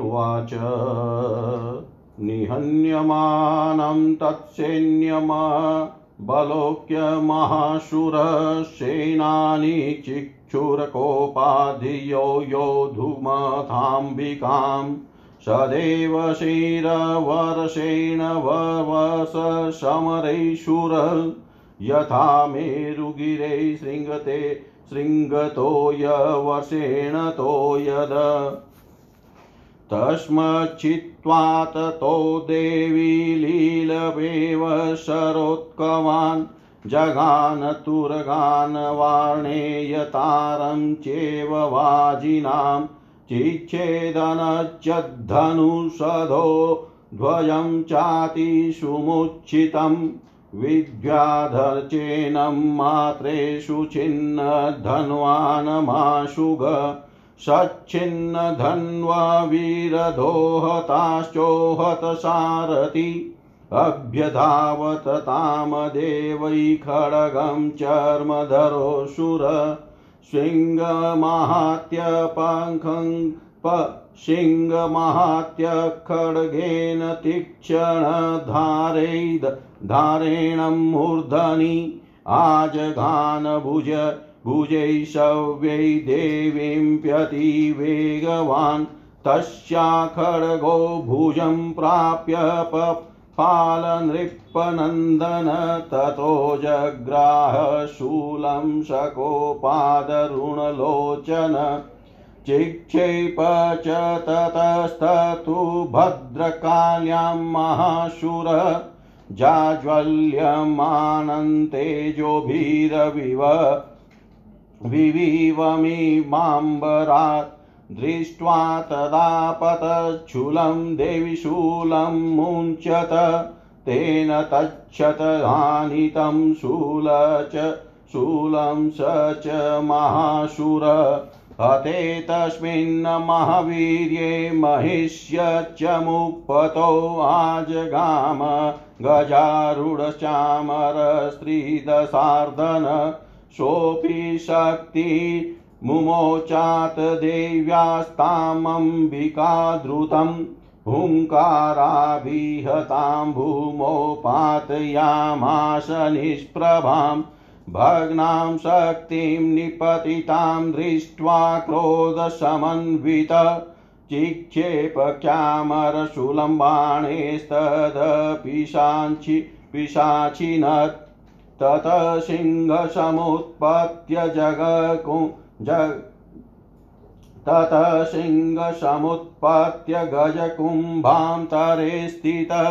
समुद्रगर्भोऽग्निरुवाच निहन्यमानं तत्सैन्यम बलोक्य महाशुरसेनानि चिक्षुरकोपाधियो योधुमथाम्बिकाम् सदैव शिरवर्षेण ववस समरैशुर यथा मेरुगिरे शृङ्गते शृङ्गतो यवर्षेण तो यद तस्मच्चित्वा ततो देवी लीलवेव शरोत्कवान् जगानतुरगान् वार्णेयतारं चेव वाजिनां चिच्छेदनच्चद्धनुषधो ध्वजं चातिषुमुच्छितं विद्याधर्चेनं मात्रेषु छिन्नधन्वानमाशुग सच्छिन्नधन्ववीरधोहताश्चोहत सारथि अभ्यधावत तामदेवै खड्गं चर्मधरोऽसुर सिंहमाहात्यपङ्खं प सिंहमाहात्य खड्गेन तीक्ष्णधारैद धारेणं मूर्धनि आजघानभुज भुजै शव्यै देवीं व्यतिवेगवान् तस्या खड्गो भुजं प्राप्य पालनृपनन्दन ततो जग्राह शूलं शकोपादरुणलोचन चिक्षेप च ततस्ततु भद्रकाल्यां महाशुर, जाज्वल्यमानन्तेजोभिरविव विविवमिमाम्बरात् दृष्ट्वा तदापतच्छूलं देवि शूलं मुञ्चत तेन तच्छत हानितं शूल च शूलं स च महाशुर। हते तस्मिन् महावीर्ये महिष्य च मुक्पतो आजगाम गजारूढश्चामरस्त्रीदशार्दन सोऽपि शक्ति मुमोचात् देव्यास्तामम्बिका द्रुतम् हुङ्काराभिहतां भूमौ पातयामाश निष्प्रभाम् भग्नां शक्तिं निपतितां दृष्ट्वा क्रोधसमन्वित चिक्षेपक्यामरशूलं बाणेस्तदपिशाचि पिशाचिनत् तत सिंहसमुत्पत्य जगकु जग तत सिंहसमुत्पत्य गजकुम्भान्तरे स्थितः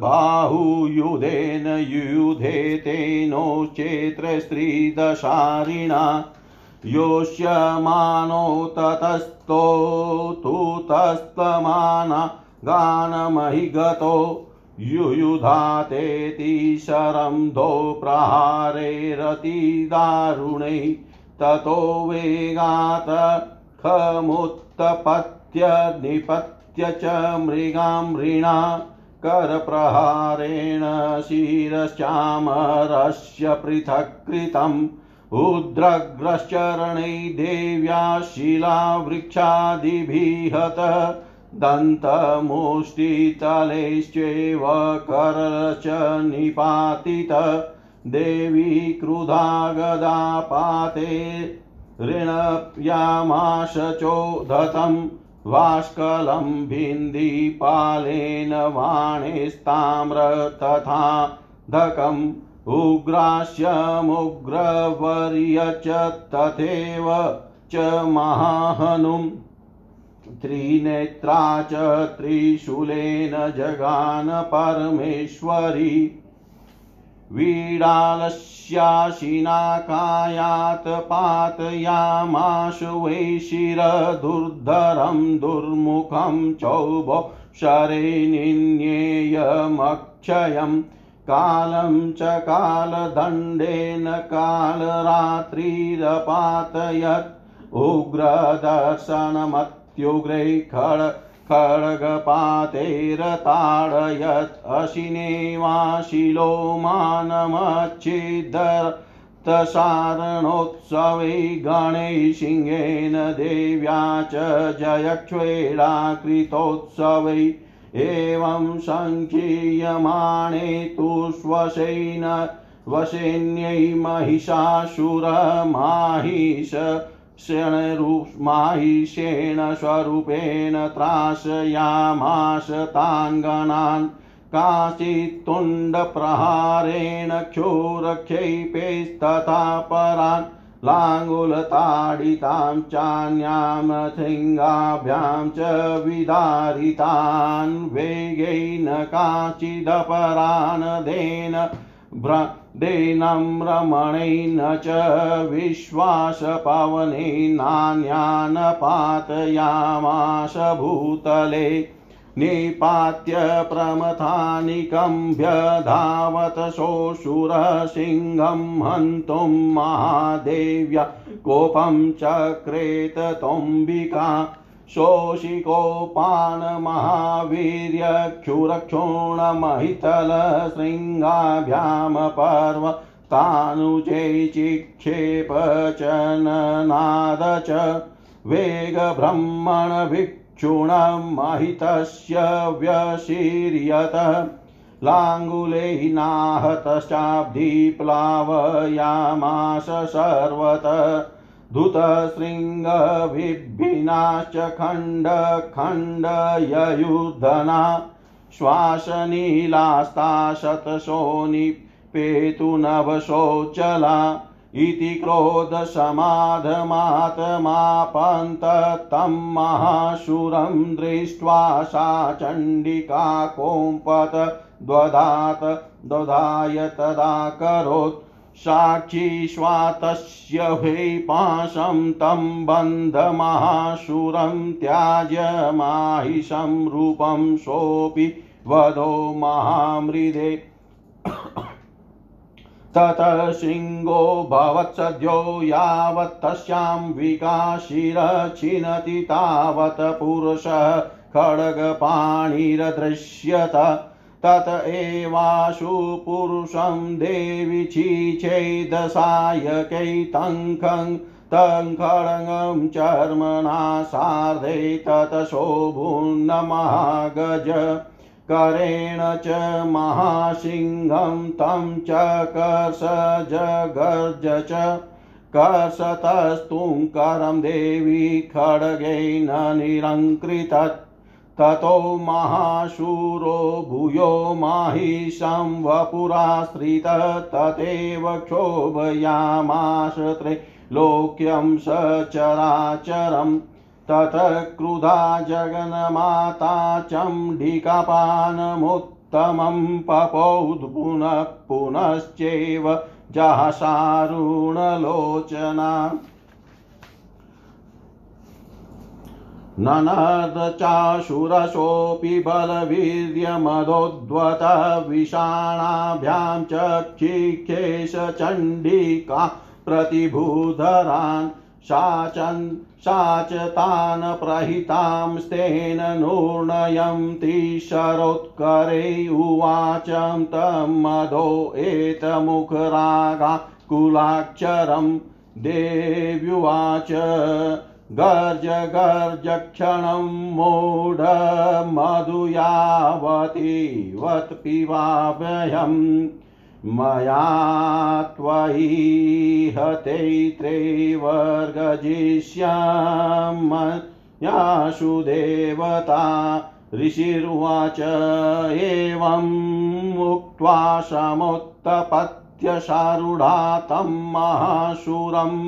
बाहुयुधेन युधे तेनोश्चेत्रस्त्रीदशारिणा योष्यमानो ततस्तो तु तस्तमाना गानमहिगतो युयुधातेति शरन्धो प्रहारैरतिदारुणै ततो वेगात् खमुत्तपत्य निपत्य च मृगामृणा करप्रहारेण शिरश्चामरस्य पृथक् कृतम् उद्रग्रश्चरणै देव्या शिलावृक्षादिभिहत दन्तमुष्टितलेश्चैव करच निपातित। देवी क्रुधा गदापाते ऋणप्यामाश चोदतं वाष्कलं भिन्दिपालेन वाणेस्ताम्र तथा धकम् उग्रास्यमुग्रवर्य च तथैव च महाहनुम्। त्रिनेत्रा च त्रिशूलेन जगान परमेश्वरी। वीडालस्याशिनाकायात् पातयामाश वै शिरदुर्धरं दुर्मुखं चौभो शरेनिन्येयमक्षयम् कालं च कालदण्डेन कालरात्रिरपातयत् त्युग्रैः खड् खड्गपातेरताडयत् अशिनेवाशिलो शिलो गणै गणैसिंहेन देव्या च जयश्वराकृतोत्सवे एवं सङ्खीयमाणे तु श्वसेन वशिन्यै महिषासुरमाहिष माहिषेण स्वरूपेण त्रासयामास तान् गणान् काचित्तुण्डप्रहारेण क्षोरक्षैपेस्तथा परान् लाङ्गुलताडितां चान्यां शृङ्गाभ्यां च विदारितान् वेगेन काचिदपरान् देन देनं रमणेन च विश्वासपवनेनान्यान् पातयामाश भूतले निपात्य प्रमथानिकम्भ्यधावत शोषुरसिंहं हन्तुं महादेव्या कोपं चक्रेत तोम्बिका शोषिकोपानमहावीर्यक्षुरक्षोणमहितलशृङ्गाभ्यां पर्व तानुजै चिक्षेप च ननाद च वेगब्रह्मणभिक्षुणमहितस्य व्यशीर्यत लाङ्गुलेनाहतश्चाब्धिप्लावयामास सर्वत धृतशृङ्गविभिन्नाश्च खण्डखण्डययुधना श्वासनीलास्ता शतशोनिपेतुनवशोचला इति क्रोधसमाधमात्मापन्ततं महाशुरं दृष्ट्वा सा चण्डिका कोम्पत द्वदात दधाय तदा करोत् साक्षीष्वातस्य वै पाशं तं बन्धमहाशुरं त्याज्य माहिषं रूपं सोऽपि वधो महामृदे। ततः शृङ्गो भवत्सद्यो यावत् तस्यां विकाशिरचिनति तावत् पुरुषः खड्गपाणिरदृश्यत तत एवाशु पुरुषं देवि चीचेदसायकैतङ्कं तङ्खड्गं चर्मणा सार्धे तत शोभुन्नमहागज करेण च महासिंहं तं च कर्षजगर्ज च। कर्षतस्तुङ्करं देवी खड्गेन निरङ्कृतत्। ततो महाशूरो भूयो माहिषं वपुराश्रित तथैव क्षोभयामाश त्रैलोक्यं सचराचरम् ततः क्रुधा जगन्माता चण्डिकापानमुत्तमं पपौद् पुनः पुनश्चैव जहसारुणलोचना। ननदचाशुरसोऽपि बलवीर्यमदोद्वत विषाणाभ्यां चक्षिखेश चण्डिका प्रतिभूधरान् सा चन् सा च तान् प्रहितां स्तेन नूर्णयं तिशरोत्करे उवाचं तं मदो एतमुखरागा कुलाक्षरं देव्युवाच गर्ज गर्जक्षणं मूढमधुयावतीवत् पिबाभयम् मया त्वयि हतैत्रेवर्गजिष्यामयाशु देवता ऋषिरुवाच एवम् उक्त्वा समुत्तपत्यशारुढा तं महाशूरम्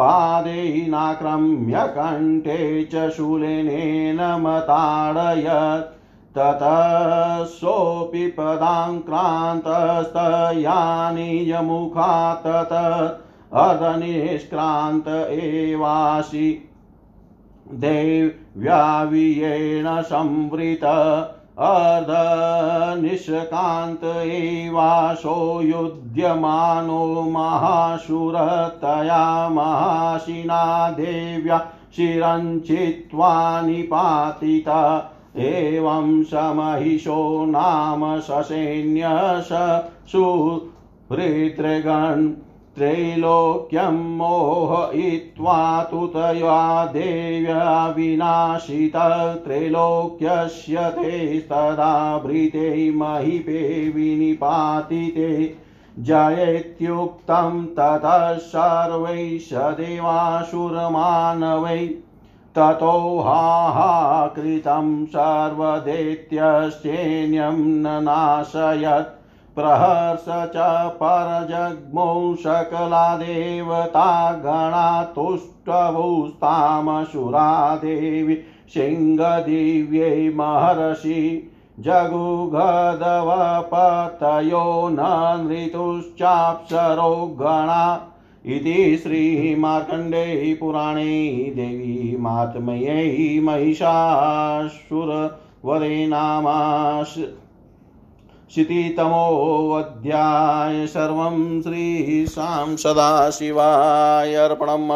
पादैनाक्रम्य कण्ठे च शूलिनेन मताडयत् ततः सोऽपि पदाङ्क्रान्तस्तयानिजमुखा तत अधनिष्क्रान्त एवासि देव्यावियेण संवृत अर्धनिष्कान्त एवासो युध्यमानो महाशुरतया महाशिना देव्या शिरञ्चित्वा निपातिता एवं समहिषो नाम ससैन्य सुहृद्रगन् त्रैलोक्यं मोहयित्वा तु तया देव्या विनाशित त्रैलोक्यस्य तेस्तदाभृते महिपे विनिपातिते जयेत्युक्तं ततः सर्वैष देवासुरमानवै। ततो हाहाकृतं सर्वदैत्यश्चेन्यं न नाशयत्। प्रहर्ष च परजग्मौ सकला देवता गणा तुष्टवुस्तामसुरा देवी सिंहदिव्यै महर्षि जगुगदवपतयो न नृतुश्चाप्सरो गणा इति श्रीमार्कण्डे पुराणे देवी मात्मयै महिषासुरवरे नामाश शितितमोऽध्याय सर्वं श्रीशां सदाशिवाय अर्पणम्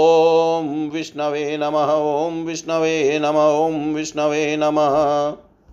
ॐ विष्णवे नमः ॐ विष्णवे नमः ॐ विष्णवे नमः।